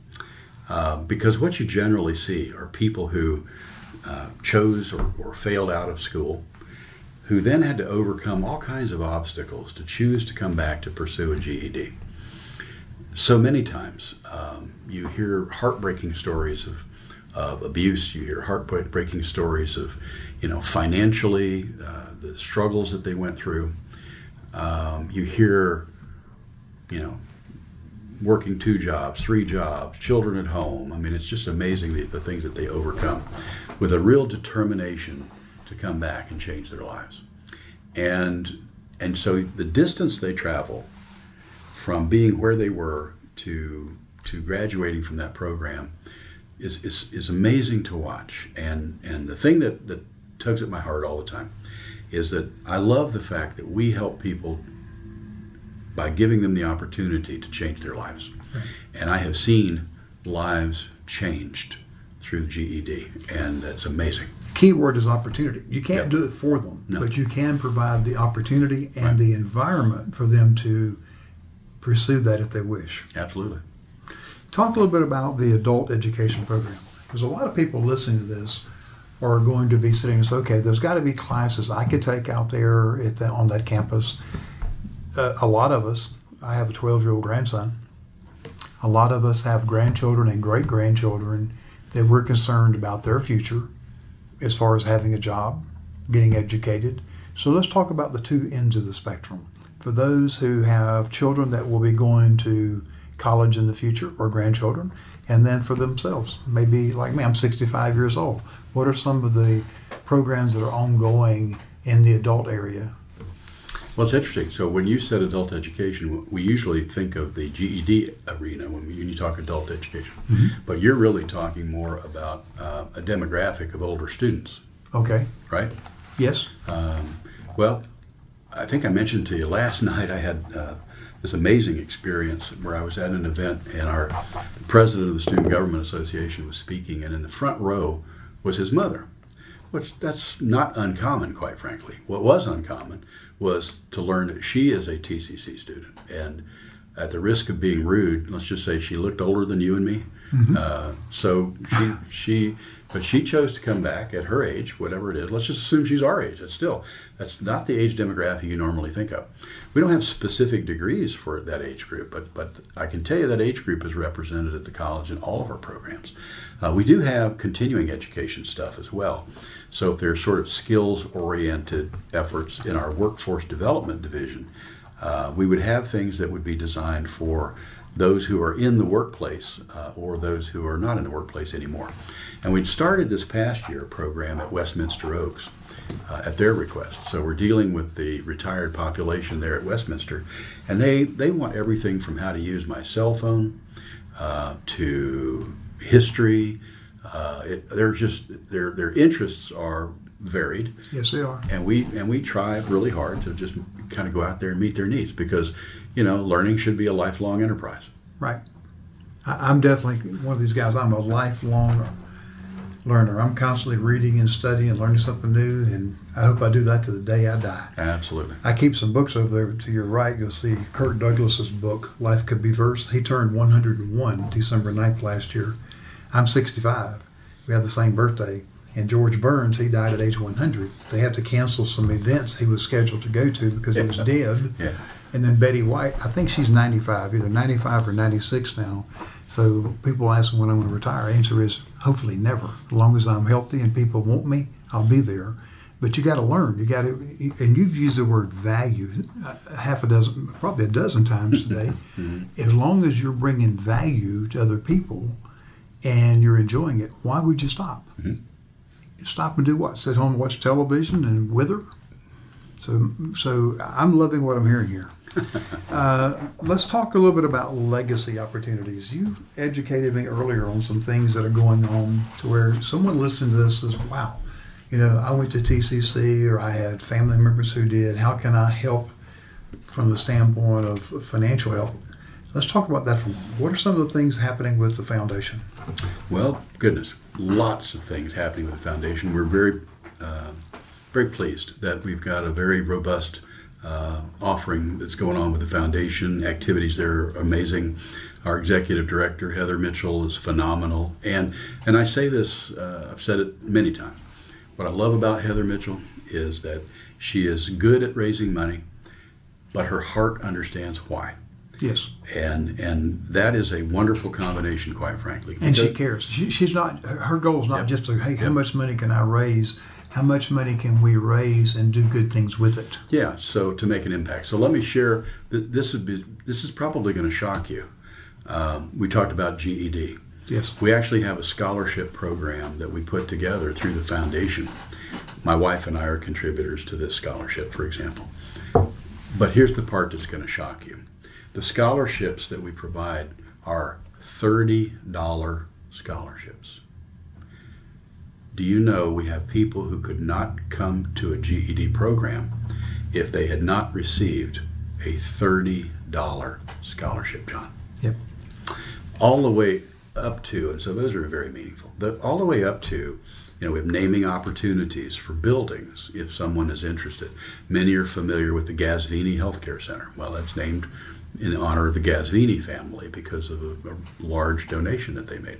Uh, because what you generally see are people who uh, chose or, or failed out of school, who then had to overcome all kinds of obstacles to choose to come back to pursue a GED so many times um, you hear heartbreaking stories of, of abuse you hear heartbreaking stories of you know financially uh, the struggles that they went through. Um, you hear you know working two jobs three jobs children at home. I mean it's just amazing the, the things that they overcome with a real determination to come back and change their lives and and so the distance they travel from being where they were to to graduating from that program is, is, is amazing to watch. And and the thing that, that tugs at my heart all the time is that I love the fact that we help people by giving them the opportunity to change their lives. And I have seen lives changed through GED, and that's amazing. Key word is opportunity. You can't Yep. do it for them, No. but you can provide the opportunity and Right. the environment for them to pursue that if they wish. Absolutely. Talk a little bit about the adult education program. Because a lot of people listening to this are going to be sitting and say, okay, there's got to be classes I could take out there at the, on that campus. Uh, a lot of us, I have a 12 year old grandson. A lot of us have grandchildren and great grandchildren that we're concerned about their future as far as having a job, getting educated. So let's talk about the two ends of the spectrum. For those who have children that will be going to college in the future or grandchildren, and then for themselves, maybe like me, I'm 65 years old. What are some of the programs that are ongoing in the adult area? Well, it's interesting. So when you said adult education, we usually think of the GED arena when, we, when you talk adult education, but you're really talking more about uh, a demographic of older students, Okay. right? Yes. Um, well, I think I mentioned to you last night I had uh, this amazing experience where I was at an event and our president of the Student Government Association was speaking, and in the front row was his mother, which that's not uncommon, quite frankly. What was uncommon was to learn that she is a TCC student, and at the risk of being rude, let's just say she looked older than you and me. Uh, so she she but she chose to come back at her age, whatever it is. Let's just assume she's our age. That's still that's not the age demographic you normally think of. We don't have specific degrees for that age group, but but I can tell you that age group is represented at the college in all of our programs. Uh, we do have continuing education stuff as well. So if there's sort of skills oriented efforts in our workforce development division, uh, we would have things that would be designed for those who are in the workplace uh, or those who are not in the workplace anymore. And we started this past year program at Westminster Oaks uh, at their request. So we're dealing with the retired population there at Westminster, and they, they want everything from how to use my cell phone uh, to history. Uh, it, they're just their their interests are varied. Yes, they are. And we and we try really hard to just kind of go out there and meet their needs because you know learning should be a lifelong enterprise. Right. I'm definitely one of these guys. I'm a lifelong learner. I'm constantly reading and studying and learning something new, and I hope I do that to the day I die. Absolutely. I keep some books over there to your right. You'll see Kirk Douglas's book, Life Could Be Verse. He turned 101 December 9th last year. I'm 65. We have the same birthday. And George Burns, he died at age 100. They had to cancel some events he was scheduled to go to because he was dead. Yeah. And then Betty White, I think she's 95, either 95 or 96 now. So people ask me when I'm going to retire. Answer is hopefully never. As long as I'm healthy and people want me, I'll be there. But you got to learn. You got to, and you've used the word value uh, half a dozen, probably a dozen times today. As long as you're bringing value to other people and you're enjoying it, why would you stop? Stop and do what? Sit home and watch television and wither? So, so I'm loving what I'm hearing here. Uh, let's talk a little bit about legacy opportunities. You educated me earlier on some things that are going on to where someone listening to this says, wow, you know, I went to TCC or I had family members who did. How can I help from the standpoint of financial help? Let's talk about that for a moment. What are some of the things happening with the foundation? Well, goodness, lots of things happening with the foundation. We're very, uh, very pleased that we've got a very robust uh, offering that's going on with the foundation. Activities there are amazing. Our executive director Heather Mitchell is phenomenal, and and I say this, uh, I've said it many times. What I love about Heather Mitchell is that she is good at raising money, but her heart understands why Yes. and and that is a wonderful combination, quite frankly. And she cares. She, she's not. Her goal is not Yep. just to hey, how much money can I raise? How much money can we raise and do good things with it? yeah, so to make an impact. So let me share. This would be. This is probably going to shock you. Um, we talked about GED. Yes. We actually have a scholarship program that we put together through the foundation. My wife and I are contributors to this scholarship, for example. But here's the part that's going to shock you. The scholarships that we provide are $30 scholarships. Do you know we have people who could not come to a GED program if they had not received a $30 scholarship, John? Yep. all the way up to, and so those are very meaningful. The, all the way up to, you know, we have naming opportunities for buildings if someone is interested. Many are familiar with the Ghazvini Healthcare Center. Well, that's named in honor of the Ghazvini family because of a, a large donation that they made.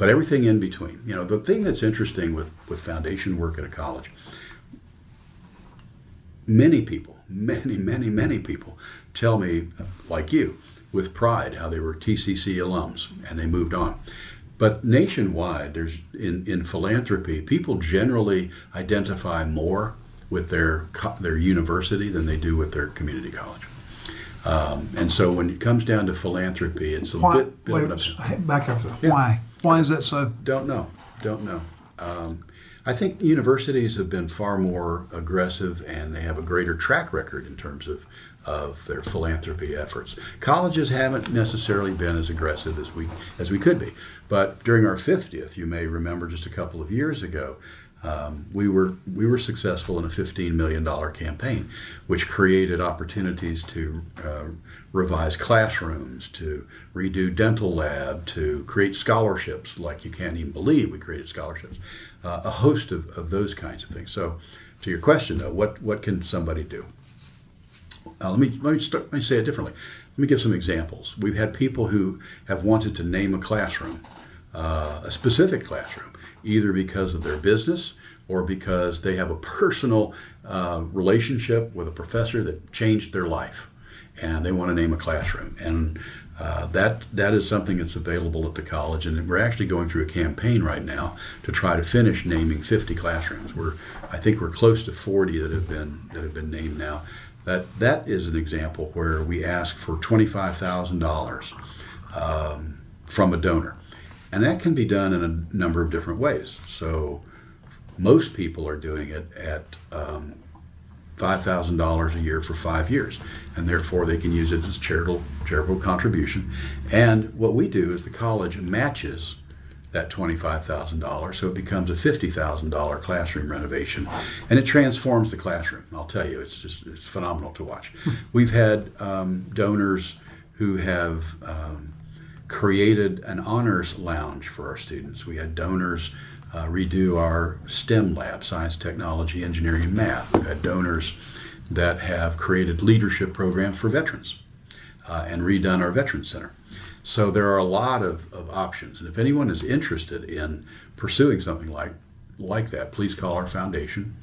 But everything in between, you know, the thing that's interesting with, with foundation work at a college, many people, many, many, many people tell me, like you, with pride, how they were TCC alums and they moved on. But nationwide, there's in, in philanthropy, people generally identify more with their their university than they do with their community college. Um, and so when it comes down to philanthropy, it's a Why? bit, bit Wait, back up. Yeah. Why? Why is that so? don't know. Don't know. Um, I think universities have been far more aggressive and they have a greater track record in terms of, of their philanthropy efforts. Colleges haven't necessarily been as aggressive as we as we could be. But during our 50th, you may remember just a couple of years ago, um, we were we were successful in a 15 million dollar campaign, which created opportunities to uh, revise classrooms, to redo dental lab, to create scholarships like you can't even believe we created scholarships, uh, a host of, of those kinds of things. So, to your question though, what what can somebody do? Uh, let me let me, start, let me say it differently. Let me give some examples. We've had people who have wanted to name a classroom, uh, a specific classroom, either because of their business or because they have a personal uh, relationship with a professor that changed their life, and they want to name a classroom. And uh, that that is something that's available at the college, and we're actually going through a campaign right now to try to finish naming 50 classrooms. We're I think we're close to 40 that have been that have been named now. That that is an example where we ask for twenty-five thousand um, dollars from a donor, and that can be done in a number of different ways. So most people are doing it at um, five thousand dollars a year for five years, and therefore they can use it as charitable charitable contribution. And what we do is the college matches that $25,000. So it becomes a $50,000 classroom renovation. And it transforms the classroom. I'll tell you, it's just it's phenomenal to watch. We've had um, donors who have um, created an honors lounge for our students. We had donors uh, redo our STEM lab, science, technology, engineering, and math. We've had donors that have created leadership programs for veterans uh, and redone our Veterans Center. So there are a lot of, of options. And if anyone is interested in pursuing something like, like that, please call our foundation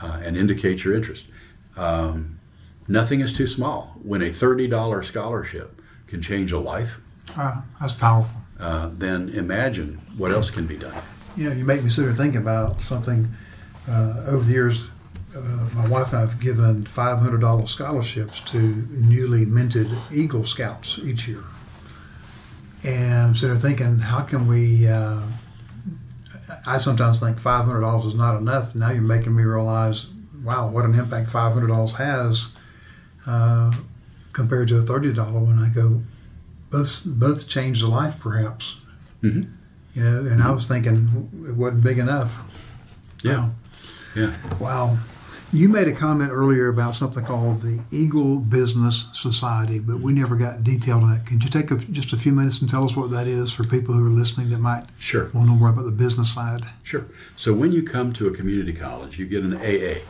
uh, and indicate your interest. Um, nothing is too small. When a $30 scholarship can change a life, uh, that's powerful. Uh, then imagine what else can be done. You know, you make me sit there thinking about something uh, over the years. Uh, my wife and I have given $500 scholarships to newly minted Eagle Scouts each year and so they're thinking, how can we? Uh, I sometimes think five hundred dollars is not enough. Now you're making me realize, wow, what an impact five hundred dollars has uh, compared to a thirty dollar one. I go, both both changed a life, perhaps. Mm-hmm. You know, and I was thinking it wasn't big enough. Yeah. Wow. Yeah. Wow. You made a comment earlier about something called the Eagle Business Society, but we never got detailed on that. Could you take a, just a few minutes and tell us what that is for people who are listening that might sure. want to know more about the business side? Sure. So when you come to a community college, you get an AA.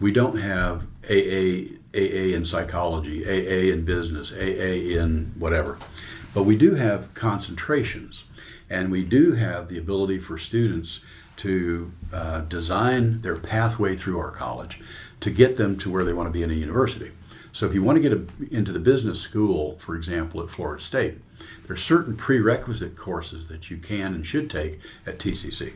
We don't have AA, AA in psychology, AA in business, AA in whatever, but we do have concentrations, and we do have the ability for students to uh, design their pathway through our college to get them to where they want to be in a university. So if you want to get a, into the business school, for example, at Florida State, there are certain prerequisite courses that you can and should take at TCC.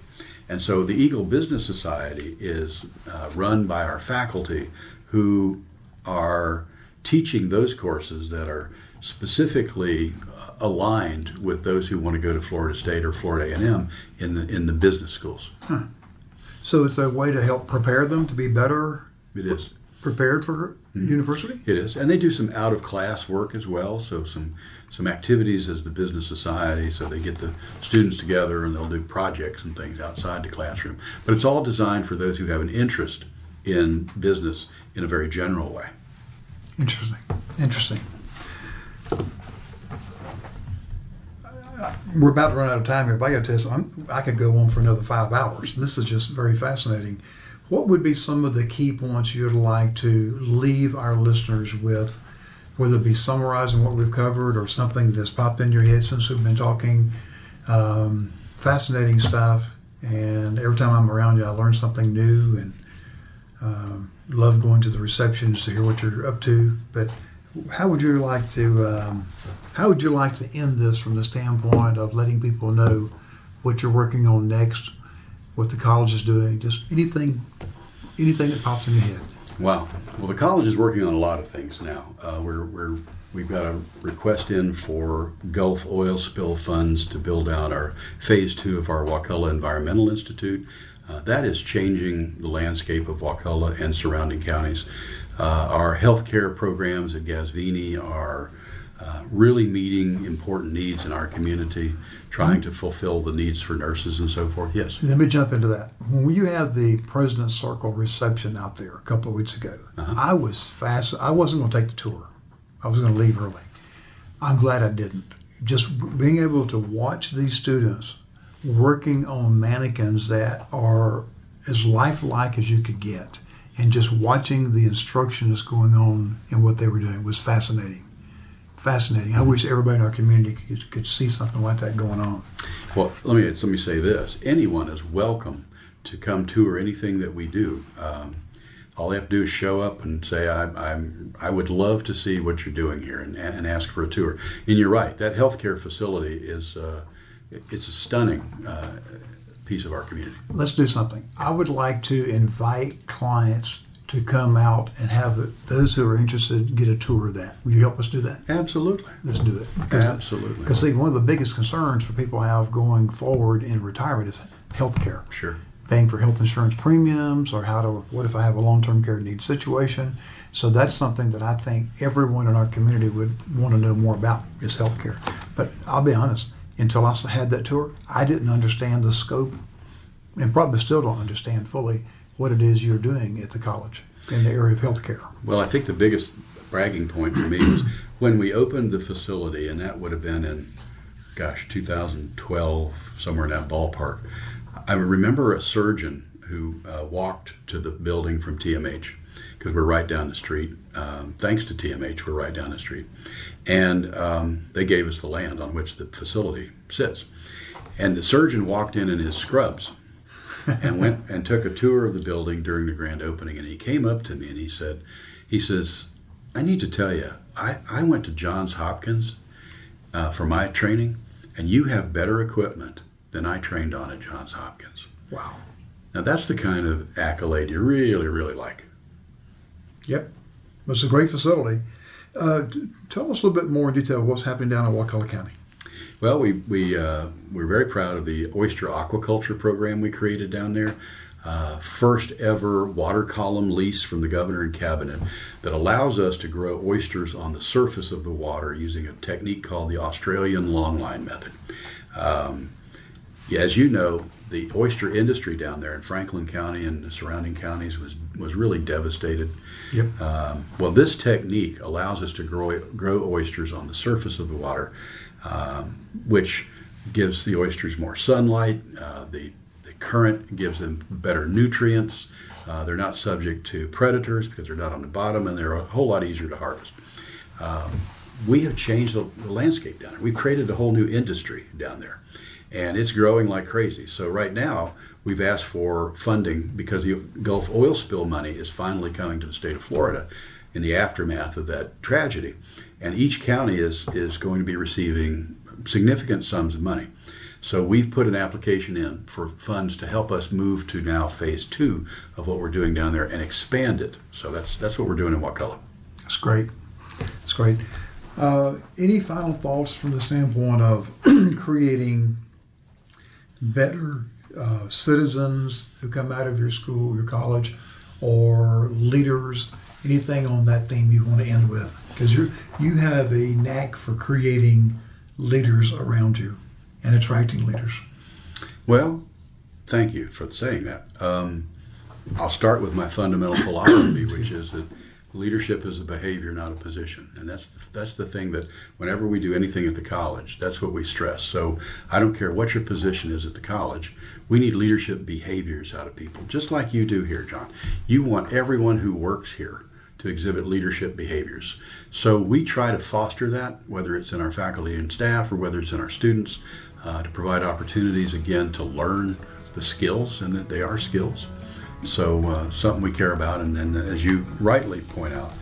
And so the Eagle Business Society is uh, run by our faculty who are teaching those courses that are specifically uh, aligned with those who want to go to Florida State or Florida A&M in the in the business schools. Huh. So it's a way to help prepare them to be better. It is prepared for mm-hmm. university. It is, and they do some out of class work as well. So some some activities as the business society. So they get the students together and they'll do projects and things outside the classroom. But it's all designed for those who have an interest in business in a very general way. Interesting. Interesting. We're about to run out of time here, but I got to tell you, I could go on for another five hours. This is just very fascinating. What would be some of the key points you'd like to leave our listeners with, whether it be summarizing what we've covered or something that's popped in your head since we've been talking? Um, fascinating stuff, and every time I'm around you, I learn something new, and um, love going to the receptions to hear what you're up to. But how would you like to um, how would you like to end this from the standpoint of letting people know what you're working on next, what the college is doing, just anything anything that pops in your head? Wow. Well, the college is working on a lot of things now. Uh, we're, we're we've got a request in for Gulf oil spill funds to build out our phase two of our Wakulla Environmental Institute. Uh, that is changing the landscape of Wakulla and surrounding counties. Uh, our healthcare programs at Ghazvini are uh, really meeting important needs in our community, trying to fulfill the needs for nurses and so forth. Yes. Let me jump into that. When you had the President's Circle reception out there a couple of weeks ago, uh-huh. I was fast. I wasn't going to take the tour. I was going to leave early. I'm glad I didn't. Just being able to watch these students working on mannequins that are as lifelike as you could get and just watching the instruction that's going on and what they were doing was fascinating. Fascinating. I wish everybody in our community could, could see something like that going on. Well, let me let me say this: anyone is welcome to come tour anything that we do. Um, all they have to do is show up and say, I, I'm, I would love to see what you're doing here and, and ask for a tour. And you're right, that healthcare facility is uh, it's a stunning uh, piece of our community. Let's do something. I would like to invite clients to come out and have those who are interested get a tour of that. Would you help us do that? Absolutely. Let's do it. Because Absolutely. Because see, one of the biggest concerns for people have going forward in retirement is health care. Sure. Paying for health insurance premiums, or how to, what if I have a long term care need situation? So that's something that I think everyone in our community would want to know more about is health care. But I'll be honest, until I had that tour, I didn't understand the scope and probably still don't understand fully what it is you're doing at the college in the area of healthcare. Well, I think the biggest bragging point for me was when we opened the facility, and that would have been in, gosh, 2012, somewhere in that ballpark. I remember a surgeon who uh, walked to the building from TMH because we're right down the street. Um, thanks to TMH, we're right down the street. And um, they gave us the land on which the facility sits. And the surgeon walked in in his scrubs and went and took a tour of the building during the grand opening. And he came up to me and he said, he says, I need to tell you, I, I went to Johns Hopkins uh, for my training, and you have better equipment than I trained on at Johns Hopkins. Wow. Now that's the kind of accolade you really, really like. Yep. It's a great facility. Uh, tell us a little bit more in detail what's happening down in Wakulla County. Well, we, we, uh, we're very proud of the oyster aquaculture program we created down there. Uh, first ever water column lease from the governor and cabinet that allows us to grow oysters on the surface of the water using a technique called the Australian longline method. Um, as you know, the oyster industry down there in Franklin County and the surrounding counties was was really devastated. Yep. Um, well, this technique allows us to grow grow oysters on the surface of the water, um, which gives the oysters more sunlight. Uh, the the current gives them better nutrients. Uh, they're not subject to predators because they're not on the bottom, and they're a whole lot easier to harvest. Um, we have changed the, the landscape down there. We've created a whole new industry down there and it's growing like crazy. So right now we've asked for funding because the Gulf oil spill money is finally coming to the state of Florida in the aftermath of that tragedy, and each county is is going to be receiving significant sums of money. So we've put an application in for funds to help us move to now phase two of what we're doing down there and expand it. So that's that's what we're doing in Wakulla. That's great. That's great. Uh, any final thoughts from the standpoint of creating better uh, citizens who come out of your school, your college, or leaders? Anything on that theme you want to end with? Because you you have a knack for creating leaders around you and attracting leaders. Well, thank you for saying that. Um, I'll start with my fundamental philosophy, which is that leadership is a behavior, not a position, and that's the, that's the thing that whenever we do anything at the college, that's what we stress. So I don't care what your position is at the college, we need leadership behaviors out of people, just like you do here, John. You want everyone who works here to exhibit leadership behaviors. So we try to foster that, whether it's in our faculty and staff or whether it's in our students, uh, to provide opportunities again to learn the skills, and that they are skills so uh, something we care about, and, and, as you rightly point out,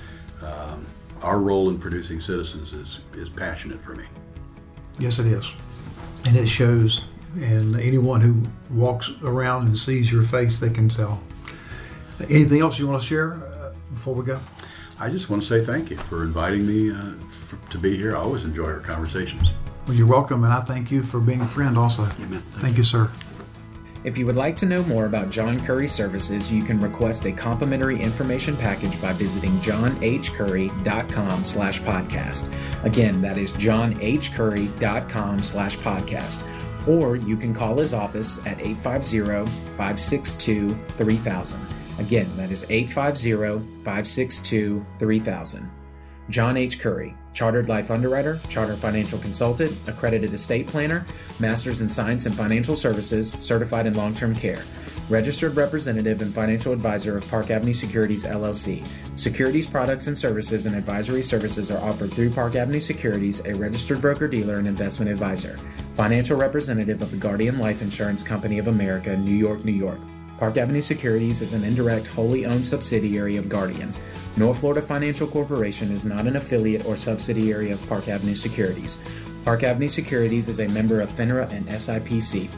um, our role in producing citizens is is passionate for me. Yes, it is, and it shows. And anyone who walks around and sees your face, they can tell. Anything else you want to share uh, before we go? I just want to say thank you for inviting me uh, for, to be here. I always enjoy our conversations. Well, you're welcome, and I thank you for being a friend also. Amen. Thank, thank you, sir. If you would like to know more about John Curry services, you can request a complimentary information package by visiting johnhcurry.com slash podcast. Again, that is johnhcurry.com slash podcast. Or you can call his office at 850-562-3000. Again, that is 850-562-3000. John H. Curry, Chartered Life Underwriter, Chartered Financial Consultant, Accredited Estate Planner, Masters in Science and Financial Services, Certified in Long Term Care. Registered Representative and Financial Advisor of Park Avenue Securities LLC. Securities products and services and advisory services are offered through Park Avenue Securities, a registered broker dealer and investment advisor. Financial Representative of the Guardian Life Insurance Company of America, New York, New York. Park Avenue Securities is an indirect, wholly owned subsidiary of Guardian. North Florida Financial Corporation is not an affiliate or subsidiary of Park Avenue Securities. Park Avenue Securities is a member of FINRA and SIPC.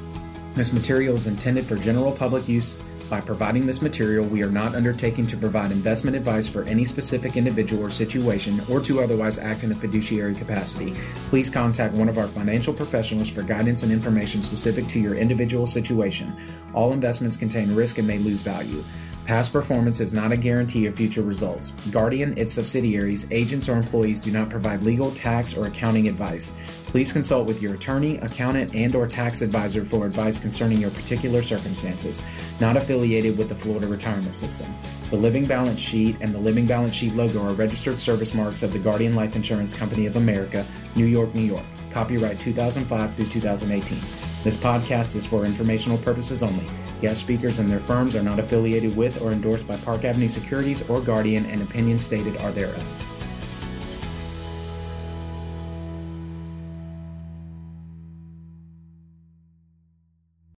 This material is intended for general public use. By providing this material, we are not undertaking to provide investment advice for any specific individual or situation or to otherwise act in a fiduciary capacity. Please contact one of our financial professionals for guidance and information specific to your individual situation. All investments contain risk and may lose value. Past performance is not a guarantee of future results. Guardian, its subsidiaries, agents, or employees do not provide legal, tax, or accounting advice. Please consult with your attorney, accountant, and or tax advisor for advice concerning your particular circumstances. Not affiliated with the Florida Retirement System. The Living Balance Sheet and the Living Balance Sheet logo are registered service marks of the Guardian Life Insurance Company of America, New York, New York. Copyright 2005 through 2018. This podcast is for informational purposes only. Guest speakers and their firms are not affiliated with or endorsed by Park Avenue Securities or Guardian, and opinions stated are thereof.